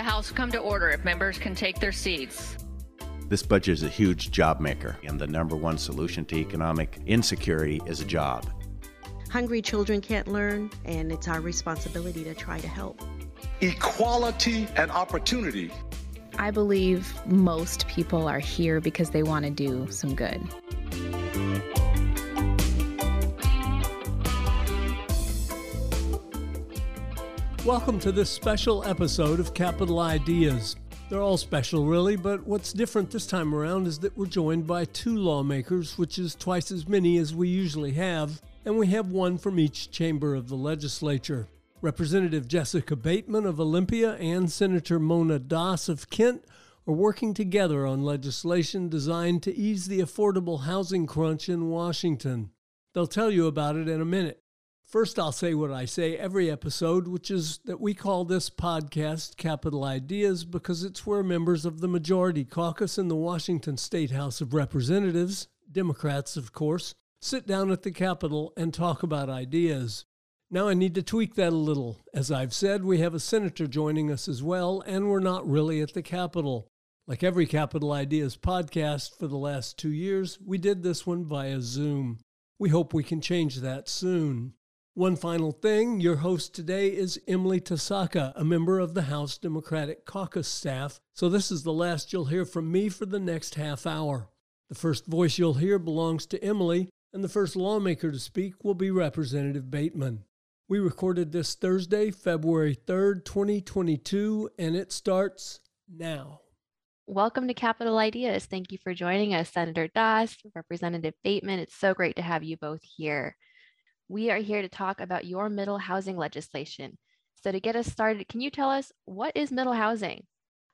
The House come to order if members can take their seats. This budget is a huge job maker, and the number one solution to economic insecurity is a job. Hungry children can't learn, and it's our responsibility to try to help. Equality and opportunity. I believe most people are here because they want to do some good. Welcome to this special episode of Capitol Ideas. They're all special, really, but what's different this time around is that we're joined by two lawmakers, which is twice as many as we usually have, and we have one from each chamber of the legislature. Representative Jessica Bateman of Olympia and Senator Mona Das of Kent are working together on legislation designed to ease the affordable housing crunch in Washington. They'll tell you about it in a minute. First, I'll say what I say every episode, which is that we call this podcast Capitol Ideas because it's where members of the Majority Caucus in the Washington State House of Representatives, Democrats, of course, sit down at the Capitol and talk about ideas. Now, I need to tweak that a little. As I've said, we have a senator joining us as well, and we're not really at the Capitol. Like every Capitol Ideas podcast for the last two years, we did this one via Zoom. We hope we can change that soon. One final thing your host today is Emily Tasaka, a member of the House Democratic Caucus staff, so this is the last you'll hear from me for the next half hour. The first voice you'll hear belongs to Emily, and the first lawmaker to speak will be Representative Bateman. We recorded this Thursday, February 3rd, 2022, and it starts now. Welcome to Capitol Ideas. Thank you for joining us, Senator Das, Representative Bateman. It's so great to have you both here we are here to talk about your middle housing legislation. So to get us started, can you tell us what is middle housing?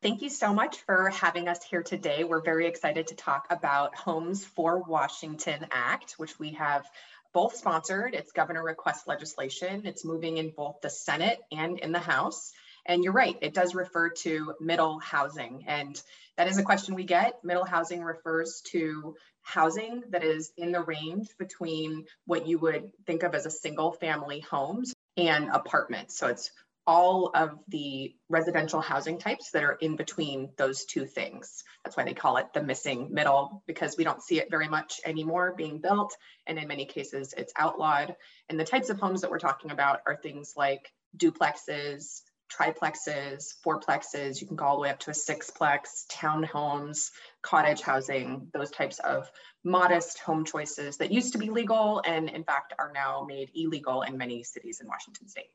Thank you so much for having us here today. We're very excited to talk about Homes for Washington Act, which we have both sponsored. It's governor request legislation. It's moving in both the Senate and in the House. And you're right, it does refer to middle housing. And that is a question we get. Middle housing refers to housing that is in the range between what you would think of as a single family homes and apartments. So it's all of the residential housing types that are in between those two things. That's why they call it the missing middle, because we don't see it very much anymore being built. And in many cases, it's outlawed. And the types of homes that we're talking about are things like duplexes, triplexes, fourplexes, you can go all the way up to a sixplex, townhomes, cottage housing, those types of modest home choices that used to be legal and in fact are now made illegal in many cities in Washington state.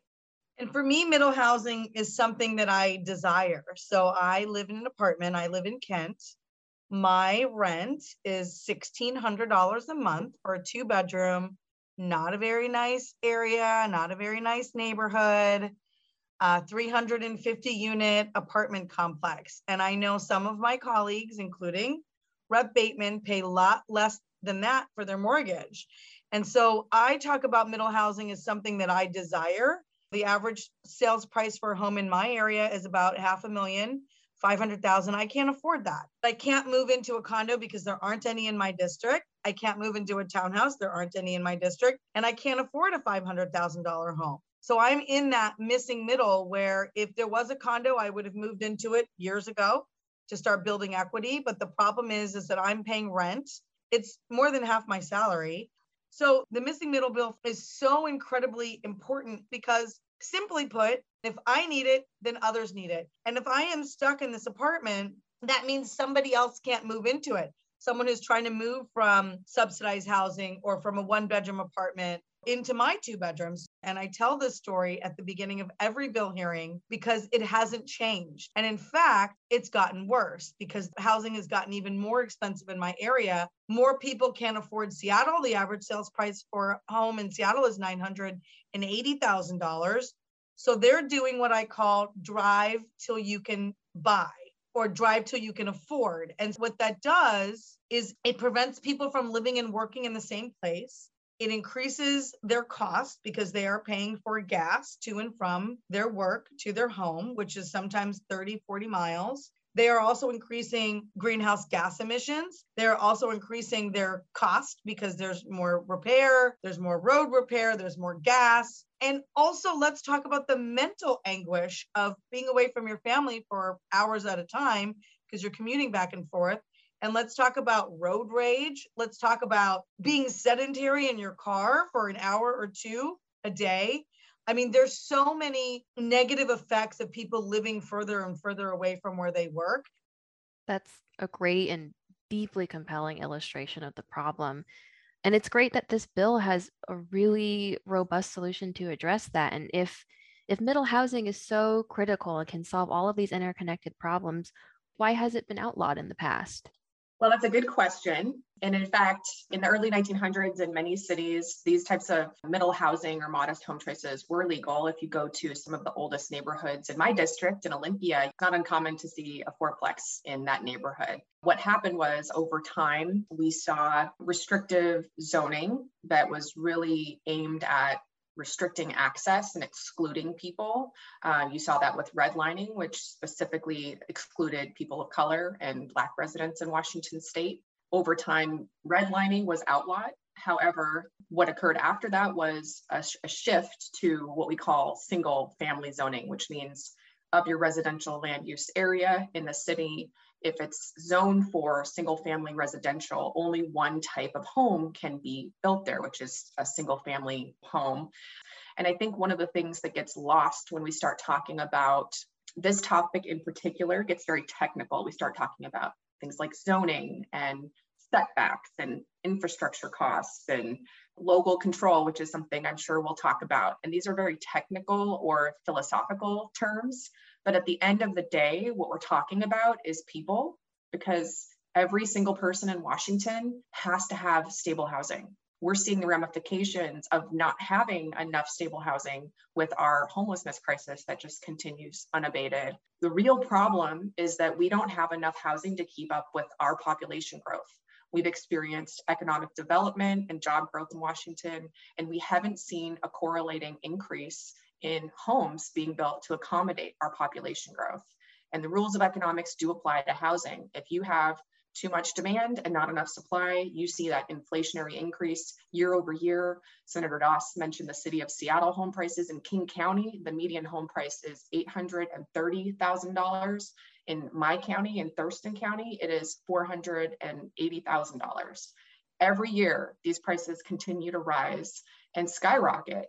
And for me, middle housing is something that I desire. So I live in an apartment, I live in Kent. My rent is $1,600 a month for a two bedroom, not a very nice area, not a very nice neighborhood uh, 350 unit apartment complex. And I know some of my colleagues, including Rep Bateman, pay a lot less than that for their mortgage. And so I talk about middle housing as something that I desire. The average sales price for a home in my area is about half a million, 500,000. I can't afford that. I can't move into a condo because there aren't any in my district. I can't move into a townhouse. There aren't any in my district. And I can't afford a $500,000 home. So I'm in that missing middle where if there was a condo, I would have moved into it years ago to start building equity. But the problem is, is that I'm paying rent. It's more than half my salary. So the missing middle bill is so incredibly important because simply put, if I need it, then others need it. And if I am stuck in this apartment, that means somebody else can't move into it. Someone who's trying to move from subsidized housing or from a one bedroom apartment into my two bedrooms. And I tell this story at the beginning of every bill hearing because it hasn't changed. And in fact, it's gotten worse because housing has gotten even more expensive in my area. More people can't afford Seattle. The average sales price for a home in Seattle is $980,000. So they're doing what I call drive till you can buy or drive till you can afford. And what that does is it prevents people from living and working in the same place. It increases their cost because they are paying for gas to and from their work to their home, which is sometimes 30, 40 miles. They are also increasing greenhouse gas emissions. They're also increasing their cost because there's more repair, there's more road repair, there's more gas. And also, let's talk about the mental anguish of being away from your family for hours at a time because you're commuting back and forth. And let's talk about road rage. Let's talk about being sedentary in your car for an hour or two a day. I mean, there's so many negative effects of people living further and further away from where they work. That's a great and deeply compelling illustration of the problem. And it's great that this bill has a really robust solution to address that. And if if middle housing is so critical and can solve all of these interconnected problems, why has it been outlawed in the past? Well, that's a good question. And in fact, in the early 1900s, in many cities, these types of middle housing or modest home choices were legal. If you go to some of the oldest neighborhoods in my district in Olympia, it's not uncommon to see a fourplex in that neighborhood. What happened was over time, we saw restrictive zoning that was really aimed at restricting access and excluding people. Uh, you saw that with redlining, which specifically excluded people of color and Black residents in Washington state. Over time, redlining was outlawed. However, what occurred after that was a, sh- a shift to what we call single family zoning, which means of your residential land use area in the city, if it's zoned for single family residential, only one type of home can be built there, which is a single family home. And I think one of the things that gets lost when we start talking about this topic in particular gets very technical. We start talking about things like zoning and setbacks and infrastructure costs and local control, which is something I'm sure we'll talk about. And these are very technical or philosophical terms. But at the end of the day, what we're talking about is people because every single person in Washington has to have stable housing. We're seeing the ramifications of not having enough stable housing with our homelessness crisis that just continues unabated. The real problem is that we don't have enough housing to keep up with our population growth. We've experienced economic development and job growth in Washington, and we haven't seen a correlating increase in homes being built to accommodate our population growth. And the rules of economics do apply to housing. If you have too much demand and not enough supply, you see that inflationary increase year over year. Senator Das mentioned the city of Seattle home prices in King County. The median home price is $830,000. In my county, in Thurston County, it is $480,000. Every year, these prices continue to rise and skyrocket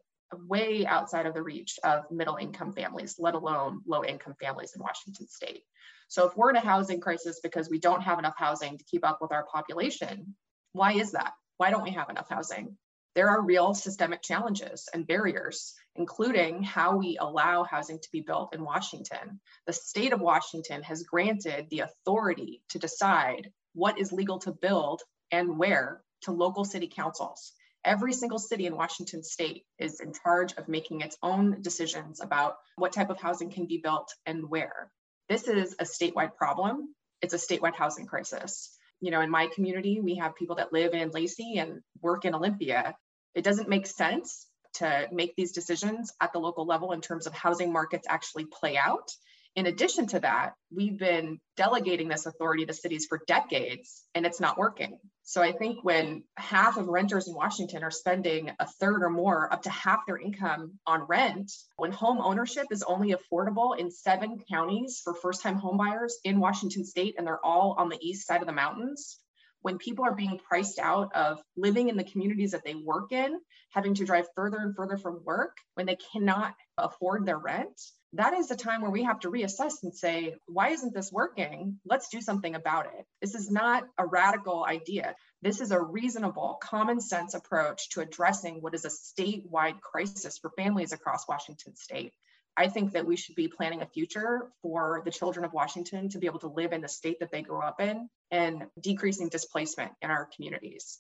way outside of the reach of middle income families, let alone low income families in Washington state. So if we're in a housing crisis because we don't have enough housing to keep up with our population, why is that? Why don't we have enough housing? There are real systemic challenges and barriers, including how we allow housing to be built in Washington. The state of Washington has granted the authority to decide what is legal to build and where to local city councils. Every single city in Washington state is in charge of making its own decisions about what type of housing can be built and where. This is a statewide problem. It's a statewide housing crisis. You know, in my community, we have people that live in Lacey and work in Olympia. It doesn't make sense to make these decisions at the local level in terms of housing markets actually play out in addition to that, we've been delegating this authority to cities for decades and it's not working. So I think when half of renters in Washington are spending a third or more, up to half their income on rent, when home ownership is only affordable in seven counties for first time homebuyers in Washington state and they're all on the east side of the mountains, when people are being priced out of living in the communities that they work in, having to drive further and further from work, when they cannot afford their rent, that is a time where we have to reassess and say, why isn't this working? Let's do something about it. This is not a radical idea. This is a reasonable, common sense approach to addressing what is a statewide crisis for families across Washington state. I think that we should be planning a future for the children of Washington to be able to live in the state that they grew up in and decreasing displacement in our communities.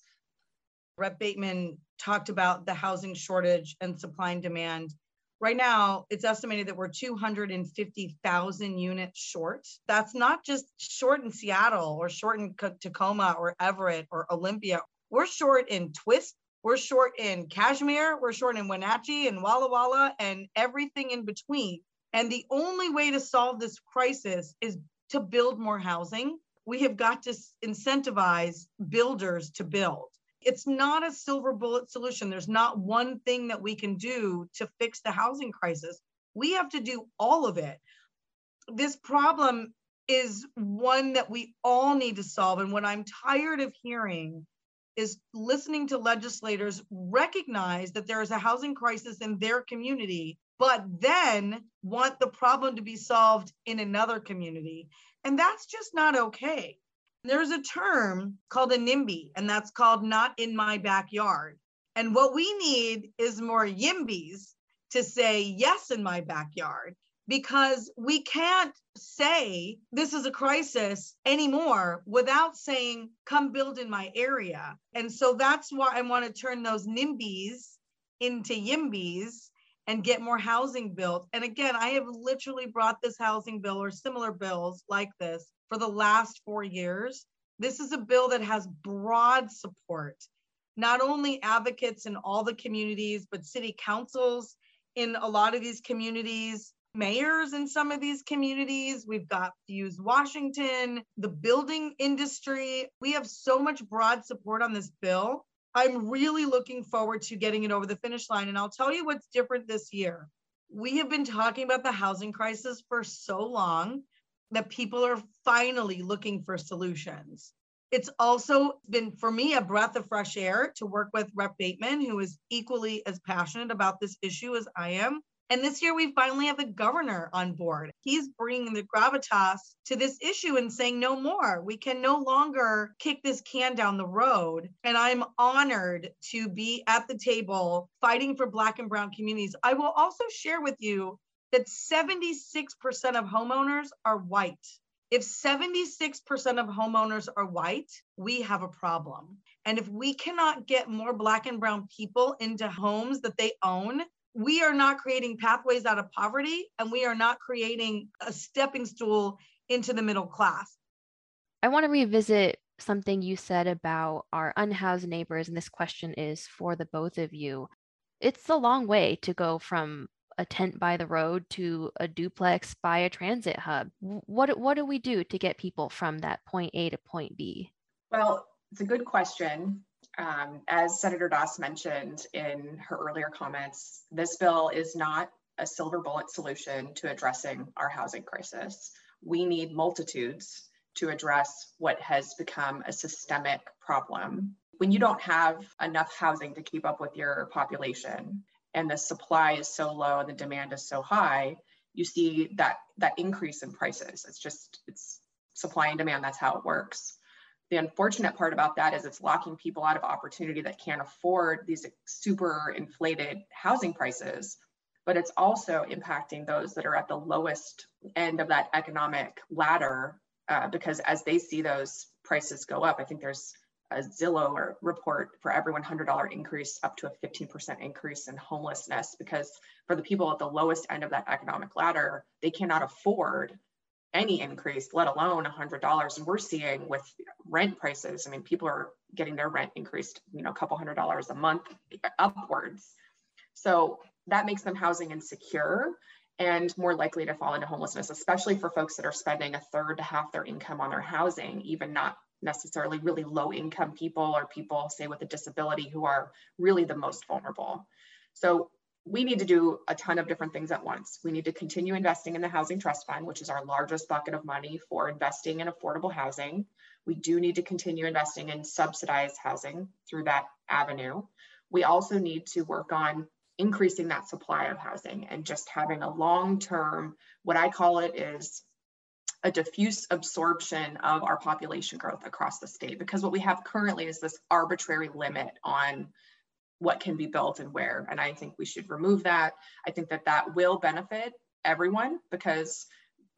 Rep Bateman talked about the housing shortage and supply and demand Right now, it's estimated that we're 250,000 units short. That's not just short in Seattle or short in Tacoma or Everett or Olympia. We're short in Twisp. We're short in Cashmere. We're short in Wenatchee and Walla Walla and everything in between. And the only way to solve this crisis is to build more housing, we have got to incentivize builders to build. It's not a silver bullet solution. There's not one thing that we can do to fix the housing crisis. We have to do all of it. This problem is one that we all need to solve. And what I'm tired of hearing is listening to legislators recognize that there is a housing crisis in their community, but then want the problem to be solved in another community. And that's just not okay. There's a term called a NIMBY, and that's called not in my backyard. And what we need is more YIMBYs to say yes in my backyard because we can't say this is a crisis anymore without saying come build in my area and so that's why i want to turn those nimbys into yimbys and get more housing built and again i have literally brought this housing bill or similar bills like this for the last four years this is a bill that has broad support not only advocates in all the communities but city councils in a lot of these communities mayors in some of these communities. We've got Fuse Washington, the building industry. We have so much broad support on this bill. I'm really looking forward to getting it over the finish line. And I'll tell you what's different this year. We have been talking about the housing crisis for so long that people are finally looking for solutions. It's also been, for me, a breath of fresh air to work with Rep Bateman, who is equally as passionate about this issue as I am. And this year, we finally have the governor on board. He's bringing the gravitas to this issue and saying, no more. We can no longer kick this can down the road. And I'm honored to be at the table fighting for Black and Brown communities. I will also share with you that 76% of homeowners are white. If 76% of homeowners are white, we have a problem. And if we cannot get more Black and Brown people into homes that they own, we are not creating pathways out of poverty and we are not creating a stepping stool into the middle class. I want to revisit something you said about our unhoused neighbors, and this question is for the both of you. It's a long way to go from a tent by the road to a duplex by a transit hub. What, what do we do to get people from that point A to point B? Well, it's a good question. Um, as Senator Das mentioned in her earlier comments, this bill is not a silver bullet solution to addressing our housing crisis. We need multitudes to address what has become a systemic problem. When you don't have enough housing to keep up with your population and the supply is so low and the demand is so high, you see that that increase in prices. It's just it's supply and demand, that's how it works. The unfortunate part about that is it's locking people out of opportunity that can't afford these super inflated housing prices, but it's also impacting those that are at the lowest end of that economic ladder uh, because as they see those prices go up, I think there's a Zillow report for every $100 increase up to a 15% increase in homelessness because for the people at the lowest end of that economic ladder, they cannot afford any increase, let alone $100. And we're seeing with rent prices, I mean, people are getting their rent increased, you know, a couple hundred dollars a month upwards. So that makes them housing insecure and more likely to fall into homelessness, especially for folks that are spending a third to half their income on their housing, even not necessarily really low income people or people, say, with a disability who are really the most vulnerable. So we need to do a ton of different things at once. We need to continue investing in the Housing Trust Fund, which is our largest bucket of money for investing in affordable housing. We do need to continue investing in subsidized housing through that avenue. We also need to work on increasing that supply of housing and just having a long term, what I call it is a diffuse absorption of our population growth across the state. Because what we have currently is this arbitrary limit on what can be built and where. And I think we should remove that. I think that that will benefit everyone because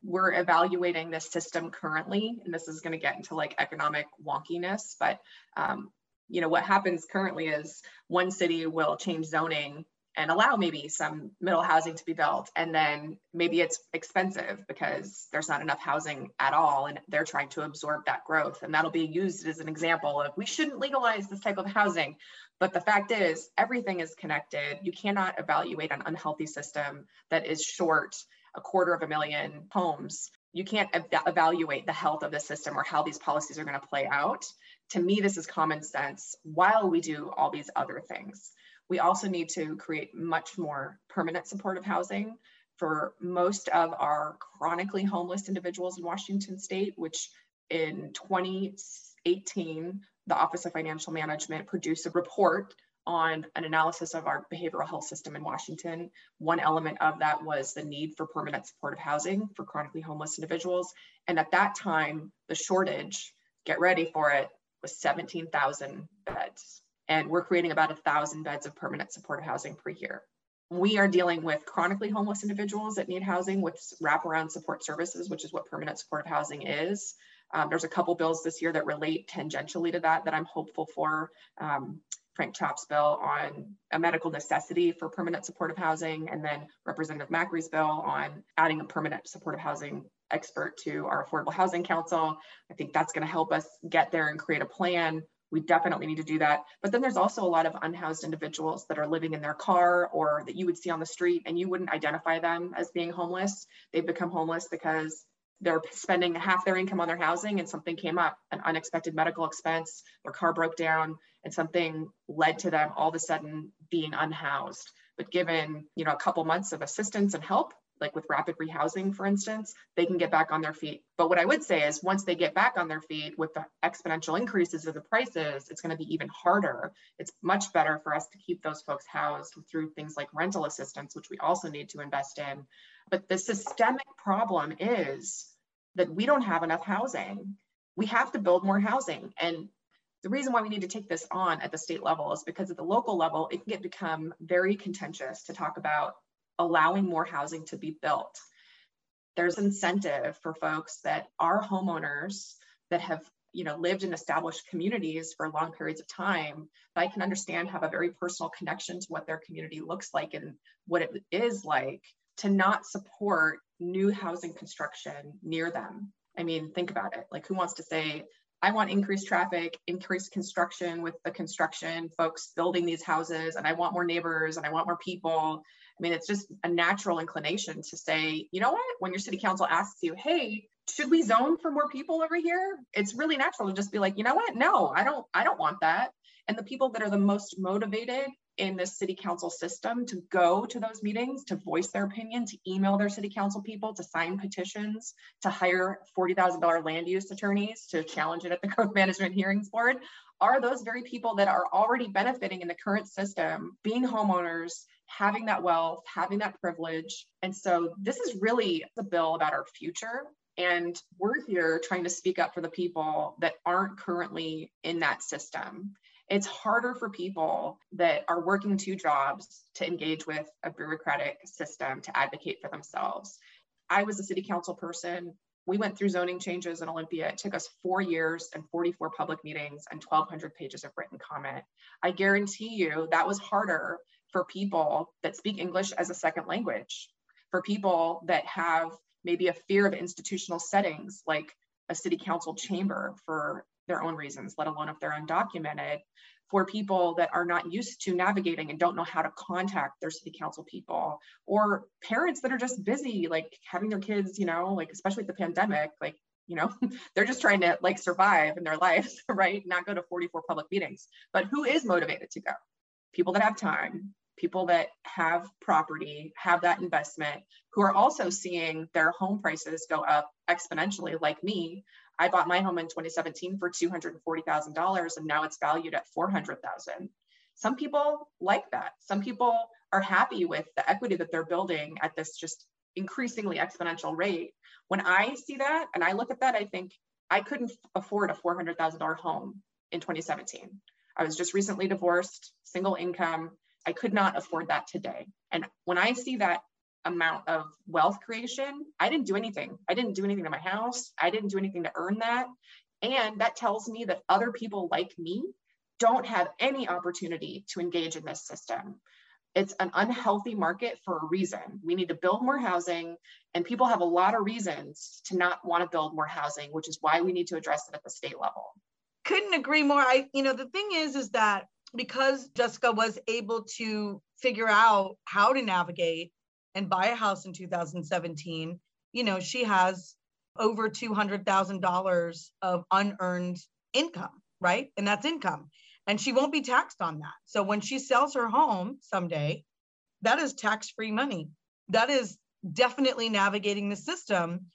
we're evaluating this system currently, and this is going to get into like economic wonkiness. But um, you know what happens currently is one city will change zoning and allow maybe some middle housing to be built, and then maybe it's expensive because there's not enough housing at all, and they're trying to absorb that growth, and that'll be used as an example of we shouldn't legalize this type of housing. But the fact is, everything is connected. You cannot evaluate an unhealthy system that is short a quarter of a million homes, you can't ev- evaluate the health of the system or how these policies are going to play out. To me, this is common sense while we do all these other things. We also need to create much more permanent supportive housing for most of our chronically homeless individuals in Washington state, which in 2018, the Office of Financial Management produced a report on an analysis of our behavioral health system in Washington. One element of that was the need for permanent supportive housing for chronically homeless individuals. And at that time, the shortage, get ready for it, was 17,000 beds. And we're creating about a thousand beds of permanent supportive housing per year. We are dealing with chronically homeless individuals that need housing with wraparound support services, which is what permanent supportive housing is. Um, there's a couple bills this year that relate tangentially to that that I'm hopeful for. Um, Frank Chopp's bill on a medical necessity for permanent supportive housing, and then Representative Macri's bill on adding a permanent supportive housing expert to our Affordable Housing Council. I think that's going to help us get there and create a plan. We definitely need to do that. But then there's also a lot of unhoused individuals that are living in their car or that you would see on the street and you wouldn't identify them as being homeless. They've become homeless because they're spending half their income on their housing and something came up, an unexpected medical expense, their car broke down, and something led to them all of a sudden being unhoused. But given, you know, a couple months of assistance and help, like with rapid rehousing, for instance, they can get back on their feet. But what I would say is once they get back on their feet with the exponential increases of the prices, it's going to be even harder. It's much better for us to keep those folks housed through things like rental assistance, which we also need to invest in. But the systemic problem is that we don't have enough housing. We have to build more housing. And the reason why we need to take this on at the state level is because at the local level, it can get become very contentious to talk about allowing more housing to be built. There's incentive for folks that are homeowners that have you know lived in established communities for long periods of time that i can understand have a very personal connection to what their community looks like and what it is like to not support new housing construction near them. I mean, think about it. Like, who wants to say, I want increased traffic, increased construction with the construction folks building these houses, and I want more neighbors and I want more people. I mean, it's just a natural inclination to say, you know what, when your city council asks you, hey, should we zone for more people over here? It's really natural to just be like, you know what? No, I don't, I don't want that. And the people that are the most motivated in the city council system to go to those meetings, to voice their opinion, to email their city council people, to sign petitions, to hire $40,000 land use attorneys to challenge it at the growth management hearings board, are those very people that are already benefiting in the current system, being homeowners, having that wealth, having that privilege. And so this is really a bill about our future. And we're here trying to speak up for the people that aren't currently in that system it's harder for people that are working two jobs to engage with a bureaucratic system to advocate for themselves. I was a city council person. We went through zoning changes in Olympia. It took us four years and 44 public meetings and 1,200 pages of written comment. I guarantee you that was harder for people that speak English as a second language, for people that have maybe a fear of institutional settings like a city council chamber for their own reasons, let alone if they're undocumented, for people that are not used to navigating and don't know how to contact their city council people, or parents that are just busy, like having their kids, you know, like especially with the pandemic, like, you know, they're just trying to like survive in their lives, right? Not go to 44 public meetings. But who is motivated to go? People that have time, people that have property, have that investment, who are also seeing their home prices go up exponentially, like me, I bought my home in 2017 for $240,000 and now it's valued at 400,000. Some people like that. Some people are happy with the equity that they're building at this just increasingly exponential rate. When I see that and I look at that, I think I couldn't afford a $400,000 home in 2017. I was just recently divorced, single income. I could not afford that today. And when I see that amount of wealth creation. I didn't do anything. I didn't do anything to my house. I didn't do anything to earn that. And that tells me that other people like me don't have any opportunity to engage in this system. It's an unhealthy market for a reason. We need to build more housing, and people have a lot of reasons to not want to build more housing, which is why we need to address it at the state level. Couldn't agree more. I, you know, the thing is, is that because Jessica was able to figure out how to navigate and buy a house in 2017, you know, she has over $200,000 of unearned income, right? And that's income. And she won't be taxed on that. So when she sells her home someday, that is tax free money. That is definitely navigating the system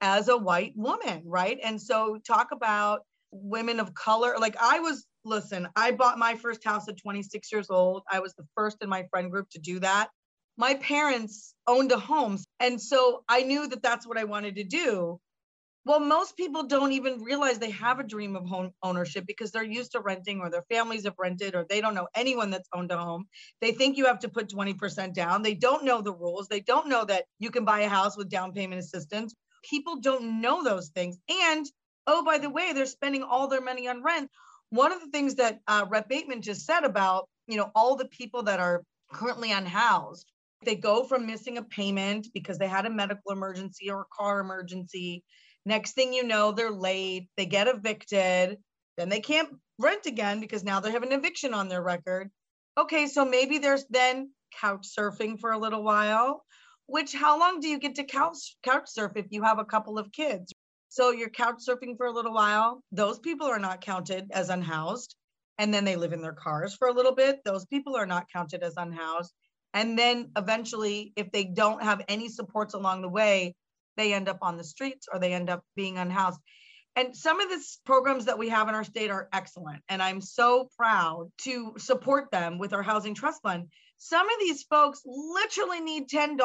as a white woman, right? And so talk about women of color. Like I was, listen, I bought my first house at 26 years old. I was the first in my friend group to do that. My parents owned a home. And so I knew that that's what I wanted to do. Well, most people don't even realize they have a dream of home ownership because they're used to renting or their families have rented or they don't know anyone that's owned a home. They think you have to put 20% down. They don't know the rules. They don't know that you can buy a house with down payment assistance. People don't know those things. And oh, by the way, they're spending all their money on rent. One of the things that uh, Rep Bateman just said about, you know, all the people that are currently unhoused, they go from missing a payment because they had a medical emergency or a car emergency Next thing you know, they're late, they get evicted, then they can't rent again because now they have an eviction on their record. Okay, so maybe there's then couch surfing for a little while, which how long do you get to couch couch surf if you have a couple of kids? So you're couch surfing for a little while. Those people are not counted as unhoused. And then they live in their cars for a little bit. Those people are not counted as unhoused. And then eventually, if they don't have any supports along the way, they end up on the streets or they end up being unhoused. And some of these programs that we have in our state are excellent. And I'm so proud to support them with our housing trust fund. Some of these folks literally need $10.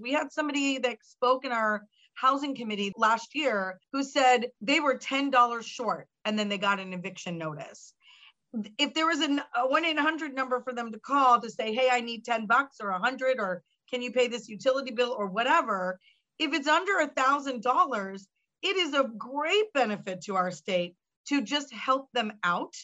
We had somebody that spoke in our housing committee last year who said they were $10 short and then they got an eviction notice. If there was a 1 800 number for them to call to say, hey, I need 10 bucks or 100 or can you pay this utility bill or whatever, if it's under a thousand dollars, it is a great benefit to our state to just help them out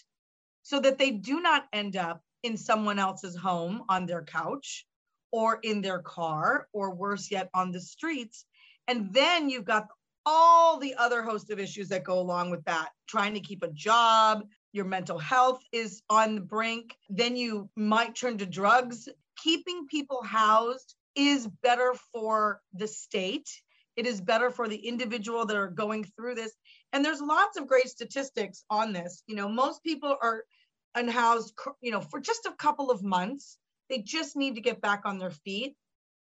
so that they do not end up in someone else's home on their couch or in their car or worse yet on the streets and then you've got all the other host of issues that go along with that trying to keep a job your mental health is on the brink then you might turn to drugs keeping people housed is better for the state. It is better for the individual that are going through this. And there's lots of great statistics on this. You know, most people are unhoused, you know, for just a couple of months. They just need to get back on their feet.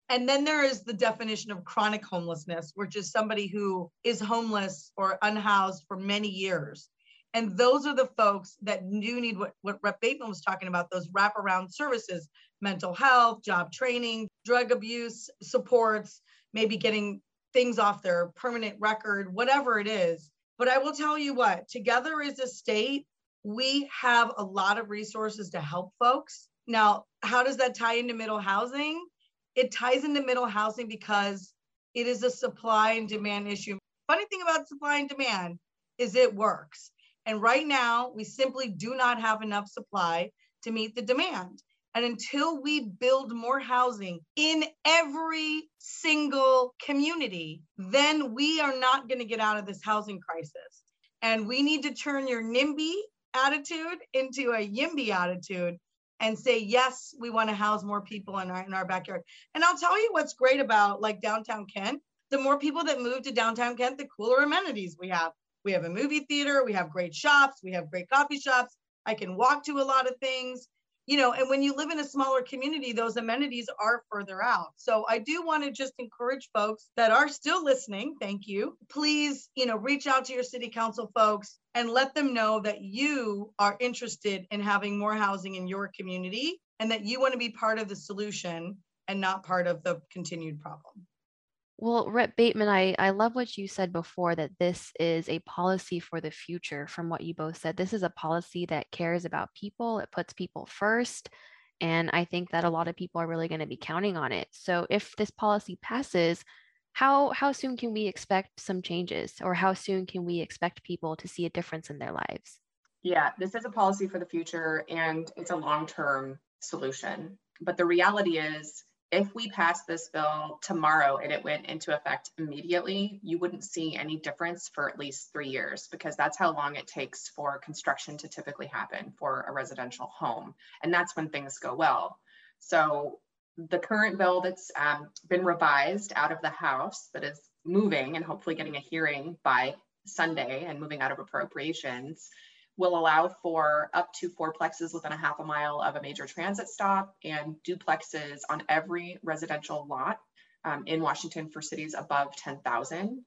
And then there is the definition of chronic homelessness, which is somebody who is homeless or unhoused for many years. And those are the folks that do need what, what Rep Bateman was talking about, those wraparound services, mental health, job training, drug abuse supports, maybe getting things off their permanent record, whatever it is. But I will tell you what, together as a state, we have a lot of resources to help folks. Now, how does that tie into middle housing? It ties into middle housing because it is a supply and demand issue. Funny thing about supply and demand is it works. And right now, we simply do not have enough supply to meet the demand. And until we build more housing in every single community, then we are not going to get out of this housing crisis. And we need to turn your NIMBY attitude into a YIMBY attitude and say, yes, we want to house more people in our, in our backyard. And I'll tell you what's great about like downtown Kent. The more people that move to downtown Kent, the cooler amenities we have. We have a movie theater, we have great shops, we have great coffee shops. I can walk to a lot of things you know and when you live in a smaller community those amenities are further out. So i do want to just encourage folks that are still listening thank you please you know reach out to your city council folks and let them know that you are interested in having more housing in your community and that you want to be part of the solution and not part of the continued problem well, Rep Bateman, I, I love what you said before that this is a policy for the future from what you both said. This is a policy that cares about people, it puts people first. And I think that a lot of people are really going to be counting on it. So if this policy passes, how how soon can we expect some changes or how soon can we expect people to see a difference in their lives? Yeah, this is a policy for the future and it's a long-term solution. But the reality is if we passed this bill tomorrow and it went into effect immediately, you wouldn't see any difference for at least three years because that's how long it takes for construction to typically happen for a residential home. And that's when things go well. So the current bill that's um, been revised out of the House that is moving and hopefully getting a hearing by Sunday and moving out of appropriations will allow for up to fourplexes within a half a mile of a major transit stop and duplexes on every residential lot um, in Washington for cities above 10,000.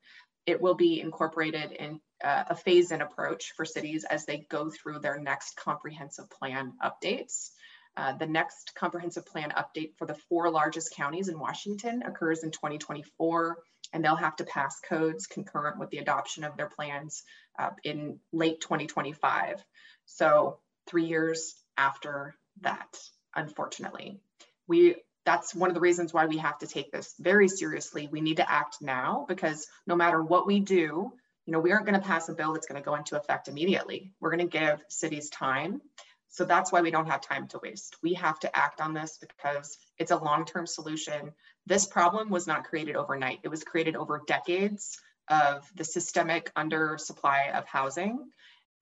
It will be incorporated in uh, a phase-in approach for cities as they go through their next comprehensive plan updates. Uh, the next comprehensive plan update for the four largest counties in Washington occurs in 2024, and they'll have to pass codes concurrent with the adoption of their plans uh, in late 2025. So three years after that, unfortunately. We that's one of the reasons why we have to take this very seriously. We need to act now because no matter what we do, you know, we aren't going to pass a bill that's going to go into effect immediately. We're going to give cities time. So that's why we don't have time to waste. We have to act on this because it's a long-term solution. This problem was not created overnight. It was created over decades of the systemic undersupply of housing.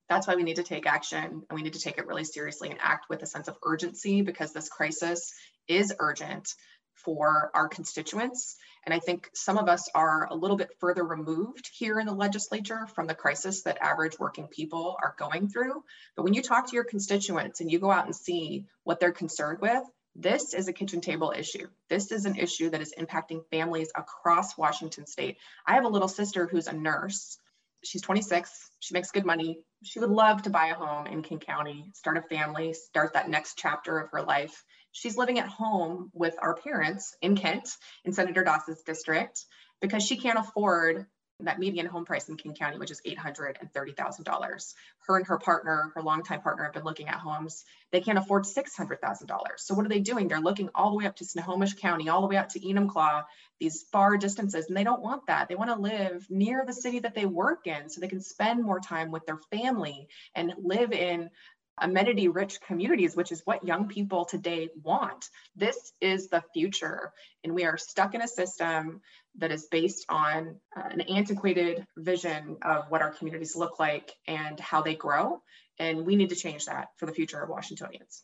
That's why we need to take action and we need to take it really seriously and act with a sense of urgency because this crisis is urgent for our constituents. And I think some of us are a little bit further removed here in the legislature from the crisis that average working people are going through. But when you talk to your constituents and you go out and see what they're concerned with, this is a kitchen table issue. This is an issue that is impacting families across Washington state. I have a little sister who's a nurse. She's 26. She makes good money. She would love to buy a home in King County, start a family, start that next chapter of her life. She's living at home with our parents in Kent, in Senator Das's district, because she can't afford that median home price in King County, which is $830,000. Her and her partner, her longtime partner, have been looking at homes. They can't afford $600,000. So what are they doing? They're looking all the way up to Snohomish County, all the way out to Enumclaw, these far distances, and they don't want that. They want to live near the city that they work in so they can spend more time with their family and live in amenity rich communities, which is what young people today want. This is the future. And we are stuck in a system that is based on uh, an antiquated vision of what our communities look like and how they grow. And we need to change that for the future of Washingtonians.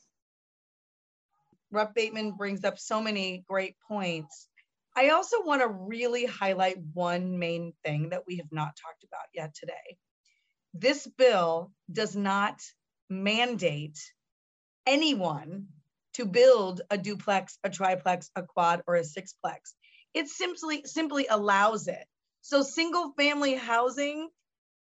Rep Bateman brings up so many great points. I also want to really highlight one main thing that we have not talked about yet today. This bill does not mandate anyone to build a duplex, a triplex, a quad, or a sixplex. It simply simply allows it. So single family housing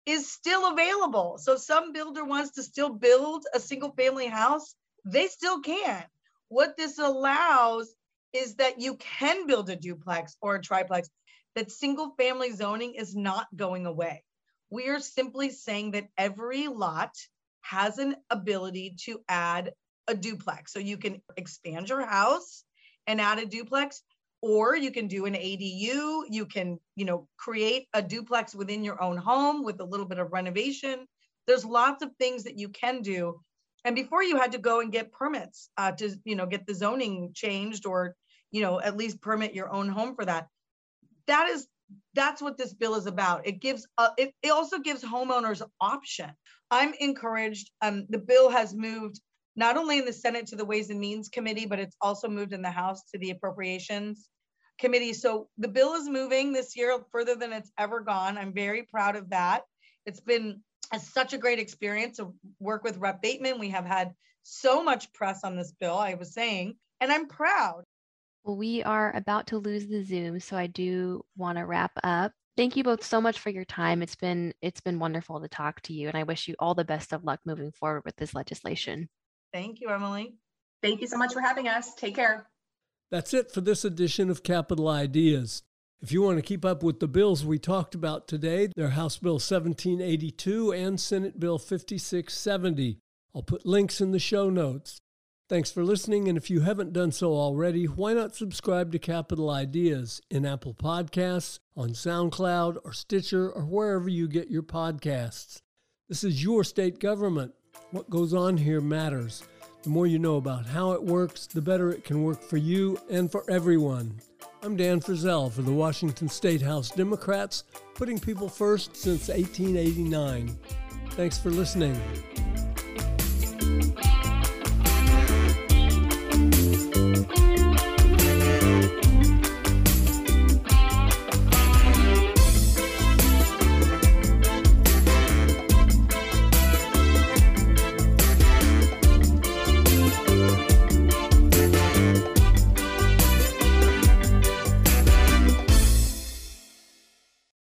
is still available. So some builder wants to still build a single family house, they still can. What this allows is that you can build a duplex or a triplex, that single family zoning is not going away. We are simply saying that every lot has an ability to add a duplex. So you can expand your house and add a duplex, or you can do an ADU. You can, you know, create a duplex within your own home with a little bit of renovation. There's lots of things that you can do. And before you had to go and get permits uh, to, you know, get the zoning changed or, you know, at least permit your own home for that. That is that's what this bill is about. It gives uh, it, it also gives homeowners option. I'm encouraged. Um, the bill has moved not only in the Senate to the Ways and Means Committee, but it's also moved in the House to the Appropriations Committee. So the bill is moving this year further than it's ever gone. I'm very proud of that. It's been a, such a great experience to work with Rep Bateman. We have had so much press on this bill, I was saying, and I'm proud. Well, we are about to lose the Zoom, so I do want to wrap up. Thank you both so much for your time. It's been it's been wonderful to talk to you, and I wish you all the best of luck moving forward with this legislation. Thank you, Emily. Thank you so much for having us. Take care. That's it for this edition of Capitol Ideas. If you want to keep up with the bills we talked about today, they're House Bill 1782 and Senate Bill 5670. I'll put links in the show notes. Thanks for listening, and if you haven't done so already, why not subscribe to Capitol Ideas in Apple Podcasts, on SoundCloud, or Stitcher, or wherever you get your podcasts? This is your state government. What goes on here matters. The more you know about how it works, the better it can work for you and for everyone. I'm Dan Frizzell for the Washington State House Democrats, putting people first since 1889. Thanks for listening.